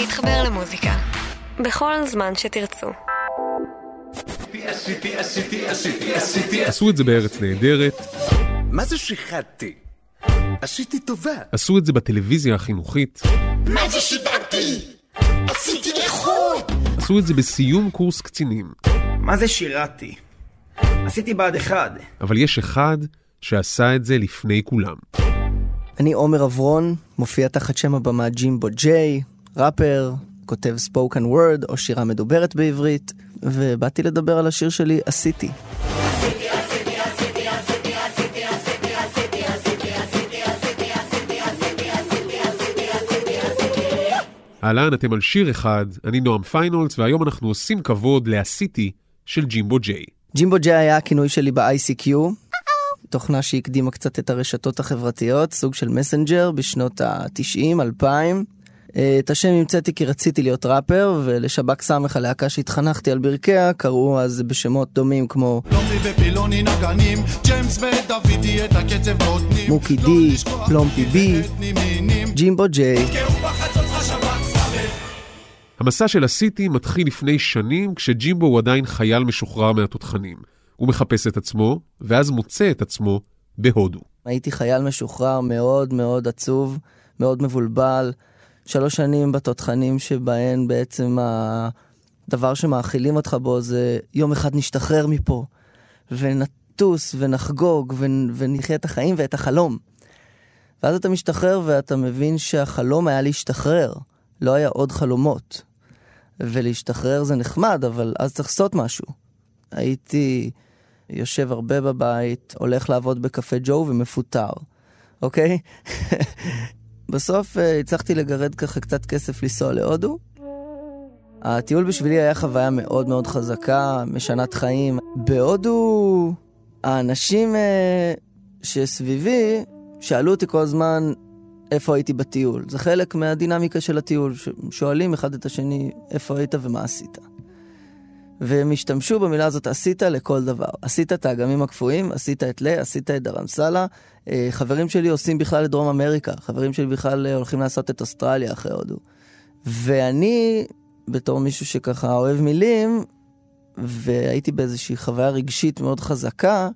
להתחבר למוזיקה. בכל זמן שתרצו. עשו את זה בארץ נהדרת, מה זה שיחדתי? עשיתי טובה. עשו את זה בטלוויזיה החינוכית, מה זה שידרתי? עשיתי איכות! עשו את זה בסיום קורס קצינים. מה זה שירתי? עשיתי בה"ד 1. אבל יש אחד שעשה את זה לפני כולם. אני עומר אברון, מופיע תחת שם הבמה ג'ימבו ג'יי, ראפר, כותב spoken word או שירה מדוברת בעברית, ובאתי לדבר על השיר שלי עשיתי. אהלן, אתם על שיר אחד, אני נועם פיינהולץ, והיום אנחנו עושים כבוד לעשיתי של ג'ימבו ג'יי. ג'ימבו ג'יי היה הכינוי שלי ב-ICQ, תוכנה שהקדימה קצת את הרשתות החברתיות, סוג של מסנג'ר בשנות ה-90, 2000. אה, את השם המצאתי כי רציתי להיות ראפר, ולשב"כ סמך הלהקה שהתחנכתי על ברכיה, קראו אז בשמות דומים כמו. מוקי לא די, פלומפי בי. ג'ימבו ג'יי. כי הוא בחצות לך שב"כ סמך. המסע של עשיתי מתחיל לפני שנים, כשג'ימבו הוא עדיין חייל משוחרר מהתותחנים. הוא מחפש את עצמו, ואז מוצא את עצמו בהודו. הייתי חייל משוחרר מאוד מאוד עצוב, מאוד מבולבל. שלוש שנים בתותחנים שבהן בעצם הדבר שמאכילים אותך בו זה יום אחד נשתחרר מפה, ונטוס ונחגוג ונ- ונחיה את החיים ואת החלום. ואז אתה משתחרר ואתה מבין שהחלום היה להשתחרר, לא היה עוד חלומות. ולהשתחרר זה נחמד, אבל אז צריך לעשות משהו. הייתי יושב הרבה בבית, הולך לעבוד בקפה ג'ו ומפוטר, אוקיי? בסוף אה, הצלחתי לגרד ככה קצת כסף לנסוע להודו. הטיול בשבילי היה חוויה מאוד מאוד חזקה, משנת חיים. בהודו, האנשים אה, שסביבי שאלו אותי כל הזמן איפה הייתי בטיול. זה חלק מהדינמיקה של הטיול, שואלים אחד את השני איפה היית ומה עשית. והם השתמשו במילה הזאת עשית לכל דבר. עשית את האגמים הקפואים, עשית את לה, עשית את דרמסלה. אה, חברים שלי עושים בכלל את דרום אמריקה, חברים שלי בכלל אה, הולכים לעשות את אוסטרליה אחרי הודו. ואני, בתור מישהו שככה אוהב מילים, והייתי באיזושהי חוויה רגשית מאוד חזקה,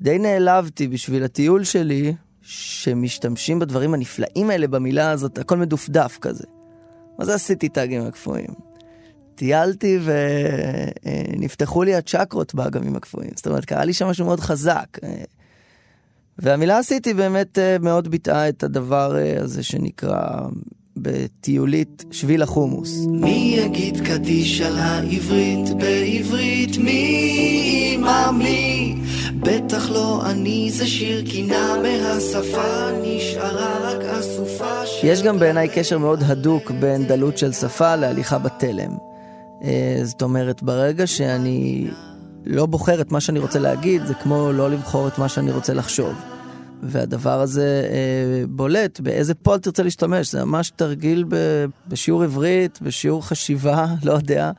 די נעלבתי בשביל הטיול שלי, שמשתמשים בדברים הנפלאים האלה במילה הזאת, הכל מדופדף כזה. מה זה עשיתי את האגמים הקפואים? טיילתי ונפתחו לי הצ'קרות באגמים הקפואים. זאת אומרת, קרה לי שם משהו מאוד חזק. והמילה עשיתי באמת אה, מאוד ביטאה את הדבר אה, הזה שנקרא בטיולית שביל החומוס. מי יגיד קדיש על העברית בעברית? מי מאמי? בטח לא אני, זה שיר קינה מהשפה, נשארה רק אסופה של... יש גם בעיניי קשר מאוד הדוק בין דלות של שפה להליכה בתלם. אה, זאת אומרת, ברגע שאני לא בוחר את מה שאני רוצה להגיד, זה כמו לא לבחור את מה שאני רוצה לחשוב. והדבר הזה אה, בולט באיזה פועל תרצה להשתמש, זה ממש תרגיל ב- בשיעור עברית, בשיעור חשיבה, לא יודע,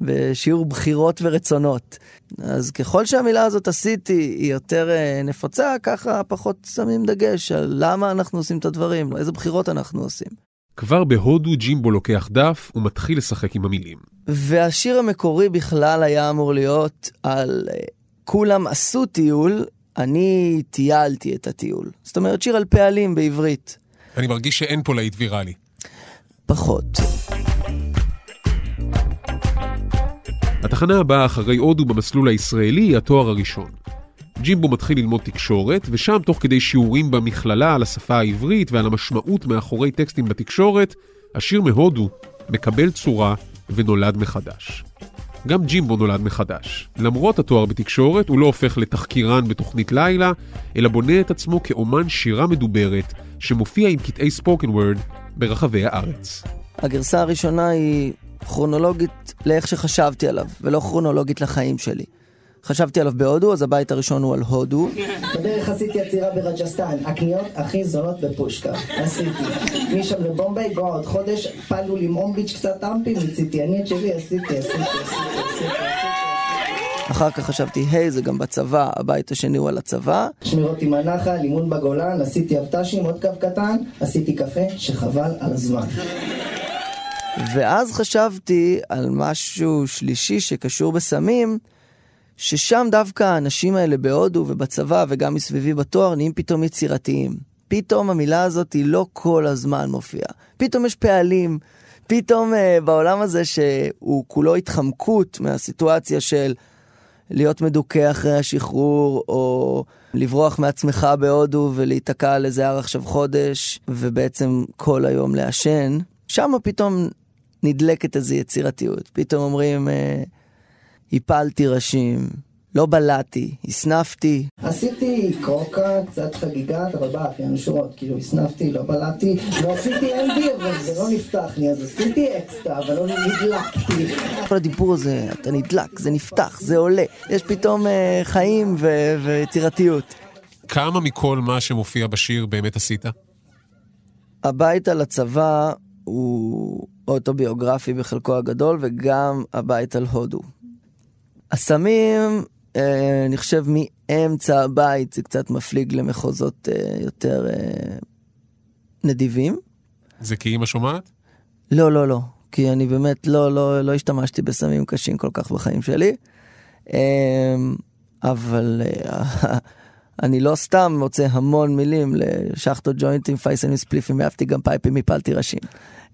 בשיעור בחירות ורצונות. אז ככל שהמילה הזאת עשיתי היא יותר אה, נפוצה, ככה פחות שמים דגש על למה אנחנו עושים את הדברים, איזה בחירות אנחנו עושים. כבר בהודו ג'ימבו לוקח דף ומתחיל לשחק עם המילים. והשיר המקורי בכלל היה אמור להיות על אה, כולם עשו טיול, אני טיילתי את הטיול. זאת אומרת, שיר על פעלים בעברית. אני מרגיש שאין פה להיט ויראלי. פחות. התחנה הבאה אחרי הודו במסלול הישראלי היא התואר הראשון. ג'ימבו מתחיל ללמוד תקשורת, ושם תוך כדי שיעורים במכללה על השפה העברית ועל המשמעות מאחורי טקסטים בתקשורת, השיר מהודו מקבל צורה ונולד מחדש. גם ג'ימבו נולד מחדש. למרות התואר בתקשורת, הוא לא הופך לתחקירן בתוכנית לילה, אלא בונה את עצמו כאומן שירה מדוברת, שמופיע עם קטעי ספוקן וורד ברחבי הארץ. הגרסה הראשונה היא כרונולוגית לאיך שחשבתי עליו, ולא כרונולוגית לחיים שלי. חשבתי עליו בהודו, אז הבית הראשון הוא על הודו. בדרך עשיתי עצירה ברג'סטן, הקניות הכי זולות בפושקה, עשיתי. משם לבומביי, גו עוד חודש, פעלו לי מומביץ' קצת אמפי, מיציתי, אני את שלי עשיתי, עשיתי, עשיתי. אחר כך חשבתי, היי, זה גם בצבא, הבית השני הוא על הצבא. שמירות עם הנחל, אימון בגולן, עשיתי אבט"שים, עוד קו קטן, עשיתי קפה שחבל על הזמן. ואז חשבתי על משהו שלישי שקשור בסמים, ששם דווקא האנשים האלה בהודו ובצבא וגם מסביבי בתואר נהיים פתאום יצירתיים. פתאום המילה הזאת היא לא כל הזמן מופיעה. פתאום יש פעלים, פתאום uh, בעולם הזה שהוא כולו התחמקות מהסיטואציה של להיות מדוכא אחרי השחרור, או לברוח מעצמך בהודו ולהיתקע על איזה הר עכשיו חודש, ובעצם כל היום לעשן, שם פתאום נדלקת איזו יצירתיות. פתאום אומרים, אה, הפלתי ראשים, לא בלעתי, הסנפתי. עשיתי קרוקה, קצת חגיגת, אבל באפיינו שורות, כאילו הסנפתי, לא בלעתי, לא עשיתי אנדי, אבל זה לא נפתח לי, אז עשיתי אקסטרה, אבל לא נדלקתי. כל הדיבור הזה, אתה נדלק, זה נפתח, זה עולה. יש פתאום אה, חיים ו- ויצירתיות. כמה מכל מה שמופיע בשיר באמת עשית? הביתה לצבא הוא אוטוביוגרפי בחלקו הגדול, וגם הבית על הודו. הסמים, אה, אני חושב מאמצע הבית זה קצת מפליג למחוזות אה, יותר אה, נדיבים. זה כי אימא שומעת? לא, לא, לא. כי אני באמת לא, לא, לא השתמשתי בסמים קשים כל כך בחיים שלי. אה, אבל אה, אני לא סתם מוצא המון מילים לשחטו ג'וינטים, פייסלים, ספליפים, אהבתי גם פייפים, הפלתי ראשים.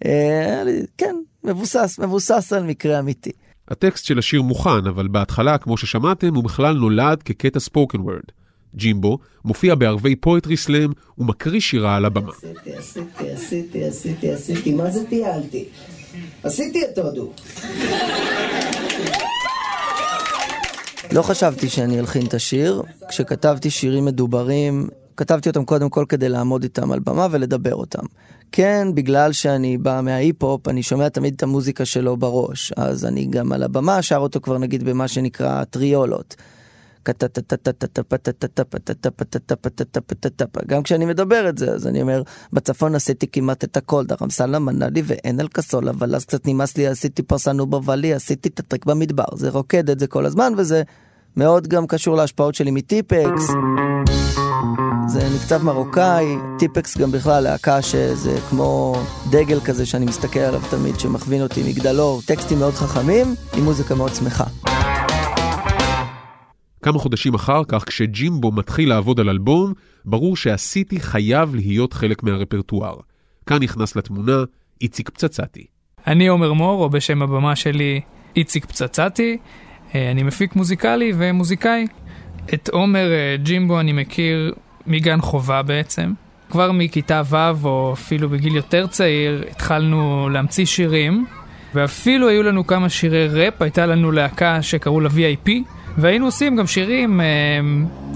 אה, כן, מבוסס, מבוסס על מקרה אמיתי. הטקסט של השיר מוכן, אבל בהתחלה, כמו ששמעתם, הוא בכלל נולד כקטע ספוקן וורד. ג'ימבו מופיע בערבי פואטרי סלאם ומקריא שירה על הבמה. עשיתי, עשיתי, עשיתי, עשיתי, עשיתי, מה זה טיילתי? עשיתי את הודו. לא חשבתי שאני אלחין את השיר. כשכתבתי שירים מדוברים, כתבתי אותם קודם כל כדי לעמוד איתם על במה ולדבר אותם. כן, בגלל שאני בא מההיפ-הופ, אני שומע תמיד את המוזיקה שלו בראש. אז אני גם על הבמה שר אותו כבר נגיד במה שנקרא טריולות. גם כשאני מדבר את זה, אז אני אומר, בצפון עשיתי כמעט את הכל, דרם סלם מנה לי ואין אל כסול, אבל אז קצת נמאס לי, עשיתי פרסנו בוואלי, עשיתי את הטריק במדבר. זה רוקד את זה כל הזמן, וזה מאוד גם קשור להשפעות שלי מטיפקס. זה מקצב מרוקאי, טיפקס גם בכלל להקה שזה כמו דגל כזה שאני מסתכל עליו תמיד, שמכווין אותי מגדלור, טקסטים מאוד חכמים, עם מוזיקה מאוד שמחה. כמה חודשים אחר כך, כשג'ימבו מתחיל לעבוד על אלבום, ברור שהסיטי חייב להיות חלק מהרפרטואר. כאן נכנס לתמונה איציק פצצתי. אני עומר מור, או בשם הבמה שלי איציק פצצתי. אה, אני מפיק מוזיקלי ומוזיקאי. את עומר אה, ג'ימבו אני מכיר מגן חובה בעצם. כבר מכיתה ו' או אפילו בגיל יותר צעיר התחלנו להמציא שירים, ואפילו היו לנו כמה שירי ראפ, הייתה לנו להקה שקראו לה VIP, והיינו עושים גם שירים אה,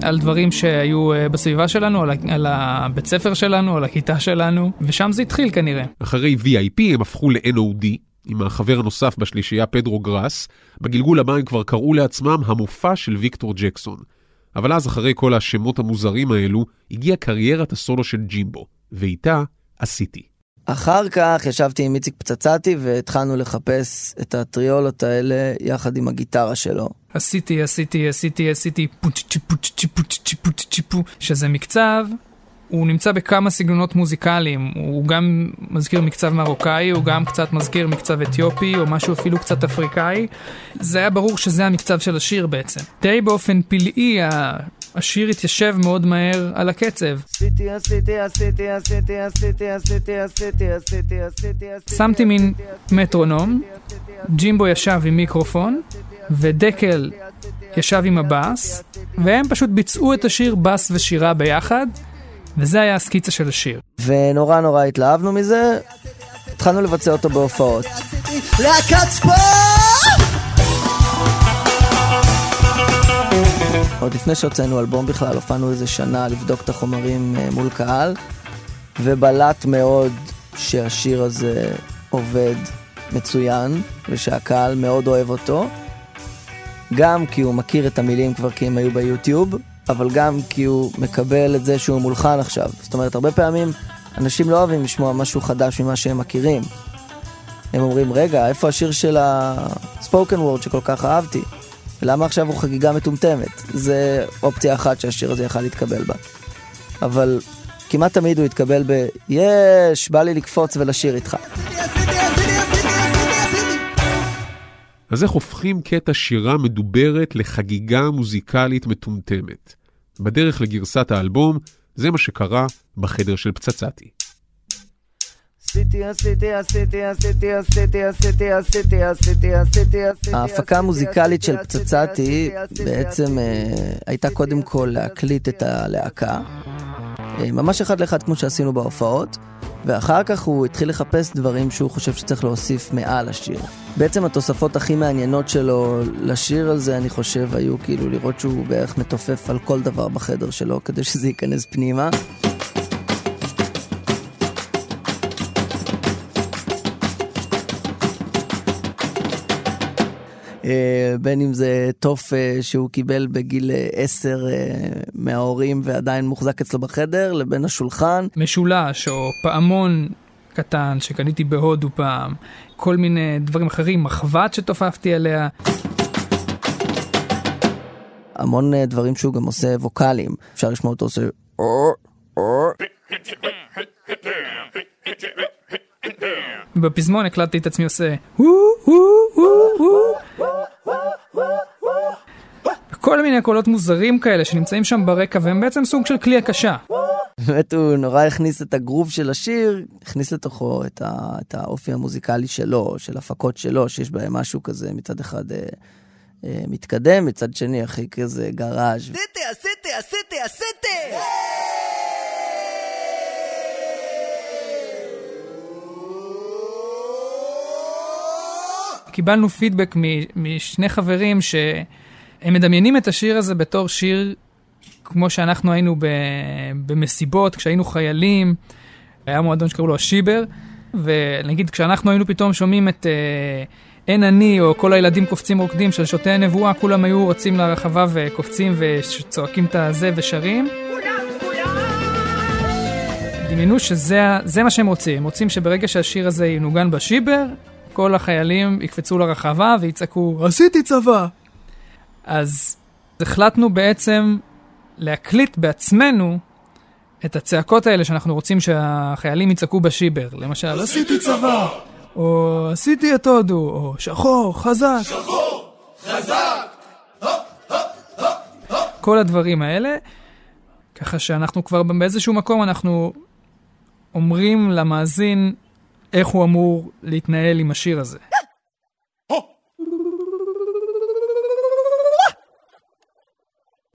על דברים שהיו אה, בסביבה שלנו, על, על הבית ספר שלנו, על הכיתה שלנו, ושם זה התחיל כנראה. אחרי VIP הם הפכו ל-NOD, עם החבר הנוסף בשלישייה פדרו גראס, בגלגול הבא הם כבר קראו לעצמם המופע של ויקטור ג'קסון. אבל אז אחרי כל השמות המוזרים האלו, הגיעה קריירת הסולו של ג'ימבו, ואיתה עשיתי. אחר כך ישבתי עם איציק פצצתי והתחלנו לחפש את הטריולות האלה יחד עם הגיטרה שלו. עשיתי, עשיתי, עשיתי, עשיתי, פוצ'צ'י פוצ'צ'י פוצ'צ'י פוצ'צ'י פו, שזה מקצב, הוא נמצא בכמה סגנונות מוזיקליים, הוא גם מזכיר מקצב מרוקאי, הוא גם קצת מזכיר מקצב אתיופי, או משהו אפילו קצת אפריקאי. זה היה ברור שזה המקצב של השיר בעצם. די באופן פלאי, השיר התיישב מאוד מהר על הקצב. שמתי מין מטרונום, ג'ימבו ישב עם מיקרופון, ודקל ישב עם הבאס, והם פשוט ביצעו את השיר בס ושירה ביחד, וזה היה הסקיצה של השיר. ונורא נורא התלהבנו מזה, התחלנו לבצע אותו בהופעות. להקת ספורט! עוד לפני שהוצאנו אלבום בכלל, הופענו איזה שנה לבדוק את החומרים אה, מול קהל, ובלט מאוד שהשיר הזה עובד מצוין, ושהקהל מאוד אוהב אותו. גם כי הוא מכיר את המילים כבר כי הם היו ביוטיוב, אבל גם כי הוא מקבל את זה שהוא מולחן עכשיו. זאת אומרת, הרבה פעמים אנשים לא אוהבים לשמוע משהו חדש ממה שהם מכירים. הם אומרים, רגע, איפה השיר של הספוקן וורד שכל כך אהבתי? למה עכשיו הוא חגיגה מטומטמת? זה אופציה אחת שהשיר הזה יכל להתקבל בה. אבל כמעט תמיד הוא התקבל ב- יש, בא לי לקפוץ ולשיר איתך. אז איך הופכים קטע שירה מדוברת לחגיגה מוזיקלית מטומטמת? בדרך לגרסת האלבום, זה מה שקרה בחדר של פצצתי. ההפקה המוזיקלית של פצצתי בעצם אה, הייתה קודם כל להקליט את הלהקה, אה, ממש אחד לאחד כמו שעשינו בהופעות, ואחר כך הוא התחיל לחפש דברים שהוא חושב שצריך להוסיף מעל השיר. בעצם התוספות הכי מעניינות שלו לשיר הזה, אני חושב, היו כאילו לראות שהוא בערך מתופף על כל דבר בחדר שלו כדי שזה ייכנס פנימה. בין אם זה תוף אה, שהוא קיבל בגיל אה, עשר מההורים ועדיין מוחזק אצלו בחדר, לבין השולחן. משולש או פעמון קטן שקניתי בהודו פעם, כל מיני דברים אחרים, מחבת שתופפתי עליה. המון דברים שהוא גם עושה ווקאליים, אפשר לשמוע אותו עושה... בפזמון הקלטתי את עצמי עושה כל מיני קולות מוזרים כאלה שנמצאים שם ברקע והם בעצם סוג של כלי הקשה. באמת הוא נורא הכניס את הגרוב של השיר, הכניס לתוכו את, ה, את האופי המוזיקלי שלו, של הפקות שלו, שיש בהם משהו כזה מצד אחד אה, אה, מתקדם, מצד שני הכי כזה גראז'. עשיתי, עשיתי, עשיתי, עשיתי! קיבלנו פידבק משני חברים שהם מדמיינים את השיר הזה בתור שיר כמו שאנחנו היינו במסיבות, כשהיינו חיילים, היה מועדון שקראו לו השיבר, ונגיד כשאנחנו היינו פתאום שומעים את אה, אין אני, או כל הילדים קופצים רוקדים של שוטי הנבואה, כולם היו רצים לרחבה וקופצים וצועקים את הזה ושרים. דמיינו שזה מה שהם רוצים, הם רוצים שברגע שהשיר הזה ינוגן בשיבר, כל החיילים יקפצו לרחבה ויצעקו, עשיתי צבא! אז החלטנו בעצם להקליט בעצמנו את הצעקות האלה שאנחנו רוצים שהחיילים יצעקו בשיבר. למשל, עשיתי צבא! או עשיתי את הודו, או שחור, חזק. שחור, חזק! כל הדברים האלה, ככה שאנחנו כבר באיזשהו מקום, אנחנו אומרים למאזין איך הוא אמור להתנהל עם השיר הזה.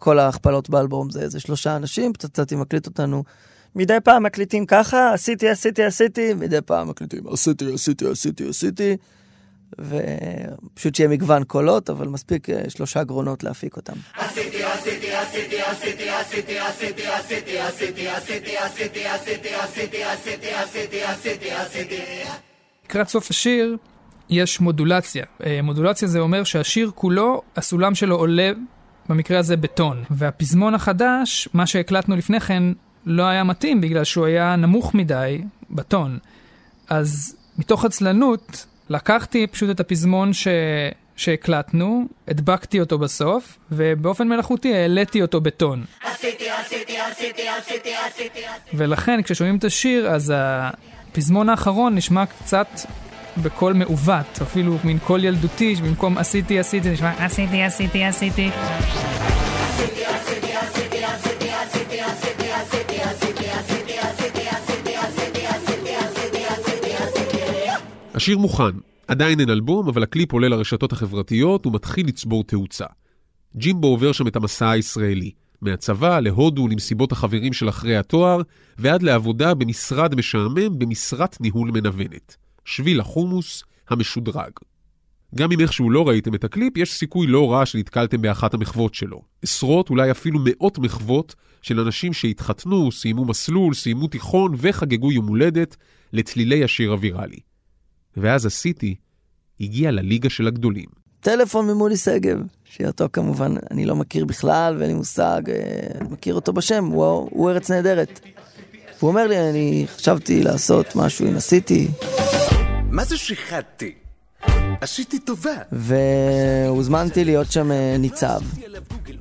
כל ההכפלות באלבום זה איזה שלושה אנשים, פצצתי מקליט אותנו. מדי פעם מקליטים ככה, עשיתי, עשיתי, עשיתי, מדי פעם מקליטים עשיתי, עשיתי, עשיתי, עשיתי. ופשוט שיהיה מגוון קולות, אבל מספיק שלושה גרונות להפיק אותם. עשיתי, עשיתי, עשיתי, עשיתי, עשיתי, עשיתי, עשיתי, עשיתי, עשיתי, עשיתי, עשיתי, עשיתי, עשיתי, עשיתי, עשיתי, עשיתי. לקראת סוף השיר יש מודולציה. מודולציה זה אומר שהשיר כולו, הסולם שלו עולה, במקרה הזה בטון. והפזמון החדש, מה שהקלטנו לפני כן, לא היה מתאים בגלל שהוא היה נמוך מדי בטון. אז מתוך עצלנות, לקחתי פשוט את הפזמון ש... שהקלטנו, הדבקתי אותו בסוף, ובאופן מלאכותי העליתי אותו בטון. עשיתי, עשיתי, עשיתי, עשיתי, עשיתי, עשיתי. ולכן כששומעים את השיר, אז הפזמון האחרון נשמע קצת בקול מעוות, אפילו מין קול ילדותי, שבמקום עשיתי, עשיתי, נשמע עשיתי, עשיתי, עשיתי. השיר מוכן, עדיין אין אלבום, אבל הקליפ עולה לרשתות החברתיות ומתחיל לצבור תאוצה. ג'ימבו עובר שם את המסע הישראלי, מהצבא להודו למסיבות החברים של אחרי התואר, ועד לעבודה במשרד משעמם במשרת ניהול מנוונת. שביל החומוס המשודרג. גם אם איכשהו לא ראיתם את הקליפ, יש סיכוי לא רע שנתקלתם באחת המחוות שלו. עשרות, אולי אפילו מאות מחוות של אנשים שהתחתנו, סיימו מסלול, סיימו תיכון וחגגו יום הולדת לצלילי השיר הוויראלי. ואז עשיתי, הגיע לליגה של הגדולים. טלפון ממולי שגב, שאותו כמובן אני לא מכיר בכלל ואין לי מושג, אה, מכיר אותו בשם, הוא, הוא ארץ נהדרת. והוא אומר לי, אני חשבתי לעשות משהו עם עשיתי. מה זה שיחדתי? עשיתי טובה. והוזמנתי להיות שם אה, ניצב.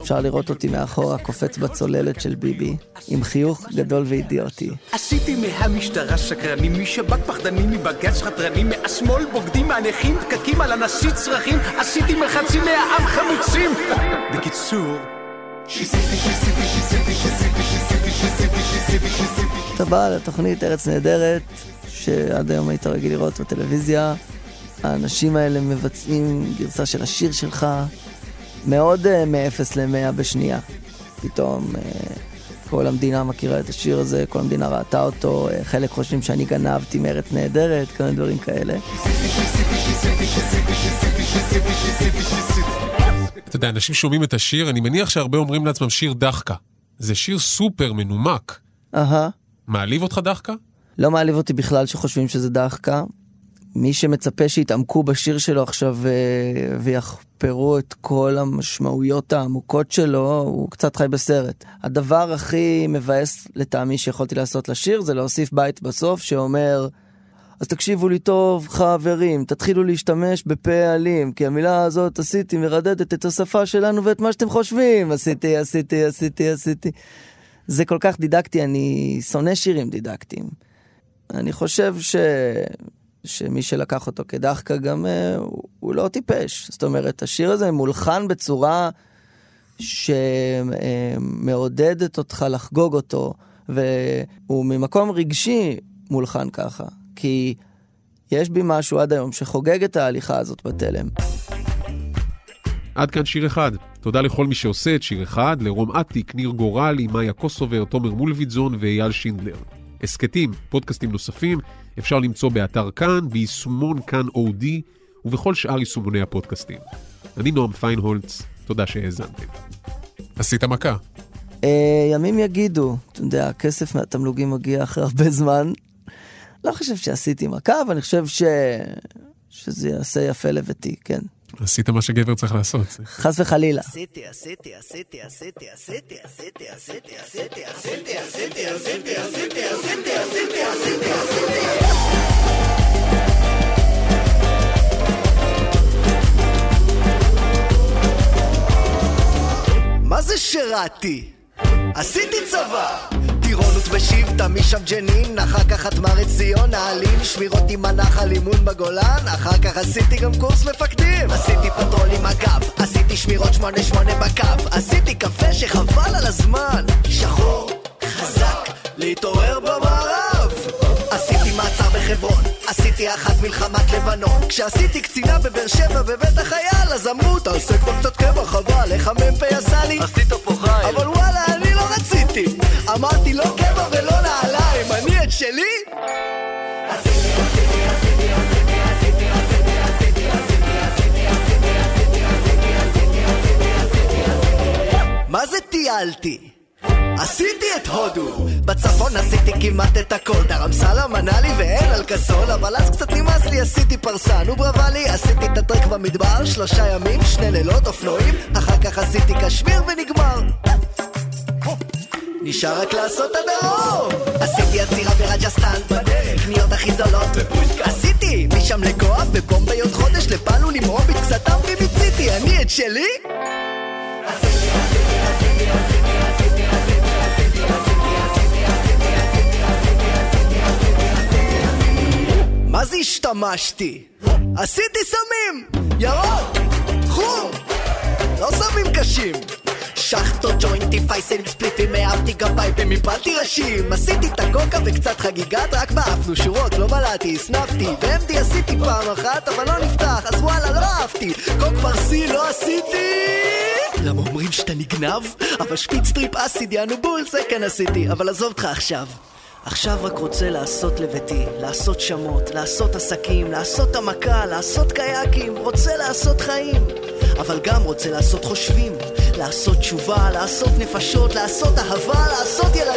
אפשר לראות אותי מאחורה קופץ בצוללת של ביבי, עם חיוך גדול ואידיוטי. עשיתי מהמשטרה שקרנים, משב"כ פחדנים, מבג"ץ חתרנים, מהשמאל בוגדים, מהנכים פקקים על הנשיא צרכים, עשיתי מחצי מהעם חמוצים! בקיצור... טוב, שיסיתי, שיסיתי, לתוכנית ארץ נהדרת, שעד היום היית רגיל לראות בטלוויזיה. האנשים האלה מבצעים גרסה של השיר שלך, מאוד uh, מ-0 ל-100 בשנייה. פתאום uh, כל המדינה מכירה את השיר הזה, כל המדינה ראתה אותו, uh, חלק חושבים שאני גנבתי מארץ נהדרת, כל מיני דברים כאלה. אתה יודע, אנשים שומעים את השיר, אני מניח שהרבה אומרים לעצמם שיר דחקה. זה שיר סופר מנומק. אהה. מעליב אותך דחקה? לא מעליב אותי בכלל שחושבים שזה דחקה. מי שמצפה שיתעמקו בשיר שלו עכשיו אה, ויחפרו את כל המשמעויות העמוקות שלו, הוא קצת חי בסרט. הדבר הכי מבאס לטעמי שיכולתי לעשות לשיר זה להוסיף בית בסוף שאומר אז תקשיבו לי טוב, חברים, תתחילו להשתמש בפה אלים, כי המילה הזאת עשיתי מרדדת את השפה שלנו ואת מה שאתם חושבים. עשיתי, עשיתי, עשיתי, עשיתי. זה כל כך דידקטי, אני שונא שירים דידקטיים. אני חושב ש... שמי שלקח אותו כדחקה גם אה, הוא, הוא לא טיפש. זאת אומרת, השיר הזה מולחן בצורה שמעודדת אותך לחגוג אותו, והוא ממקום רגשי מולחן ככה. כי יש בי משהו עד היום שחוגג את ההליכה הזאת בתלם. עד כאן שיר אחד. תודה לכל מי שעושה את שיר אחד, לרום אטיק, ניר גורלי, מאיה קוסובר, תומר מולביטזון ואייל שינדלר. הסכתים, פודקאסטים נוספים, אפשר למצוא באתר כאן, ביישומון כאן אודי, ובכל שאר יישומוני הפודקאסטים. אני נועם פיינהולץ, תודה שהאזנתם. עשית מכה. אה, ימים יגידו, אתה יודע, הכסף מהתמלוגים מגיע אחרי הרבה זמן. לא חושב שעשיתי מכה, אבל אני חושב ש... שזה יעשה יפה לביתי, כן. עשית מה שגבר צריך לעשות. חס וחלילה. עשיתי, עשיתי, עשיתי, עשיתי, עשיתי, עשיתי, עשיתי, עשיתי, עשיתי, עשיתי, עשיתי, עשיתי, עשיתי, עשיתי, עשיתי, מה זה שירתי? עשיתי צבא! טירונות בשבטה, משם ג'נין, אחר כך חטמ"ר עציון, נעלין, שמירות עם הנחל, אימון בגולן, אחר כך עשיתי גם קורס מפקדים. עשיתי פטרול עם הגב, עשיתי שמירות שמונה שמונה בקו, עשיתי קפה שחבל על הזמן, שחור, חזק, להתעורר במערב. עשיתי מעצר בחברון, עשיתי אחת מלחמת לבנון, כשעשיתי קצינה בבאר שבע בבית החייל, אז אמרו, תעשה כבר קצת קבע, חבל, איך המ"פ עשה לי? עשית פה חייל. אבל וואלה, רציתי. אמרתי לא קבע ולא נעליים, אני את שלי? מה זה טיילתי? עשיתי את הודו בצפון עשיתי כמעט את הכל דרמסלה, מנאלי ואין על כסול אבל אז קצת נמאס לי עשיתי פרסה נו ברבה לי עשיתי את הטרק במדבר שלושה ימים, שני לילות, אופנועים אחר כך עשיתי קשמיר ונגמר נשאר רק לעשות הדרום עשיתי עצירה ברג'סטן בדרך קניות הכי זולות עשיתי משם לגואה בבומביי עוד חודש לפעלו למרום קצת אמרי מיציתי אני את שלי? מה זה השתמשתי? עשיתי סמים! ירוק! חום! לא סמים קשים! שחטות, ג'וינטים, פייסלים, ספליטים, העפתי גם פייפים, הפלתי ראשים עשיתי את הקוקה וקצת חגיגת, רק באפנו שורות, לא בלעתי, הסנפתי ו-MD עשיתי פעם אחת, אבל לא נפתח, אז וואלה, לא אהבתי קוק פרסי לא עשיתי! למה אומרים שאתה נגנב? אבל שפיץ טריפ אסיד, יענו בול, זה כן עשיתי, אבל עזוב אותך עכשיו עכשיו רק רוצה לעשות לביתי, לעשות שמות, לעשות עסקים, לעשות המכה, לעשות קייקים, רוצה לעשות חיים. אבל גם רוצה לעשות חושבים, לעשות תשובה, לעשות נפשות, לעשות אהבה, לעשות ילדים,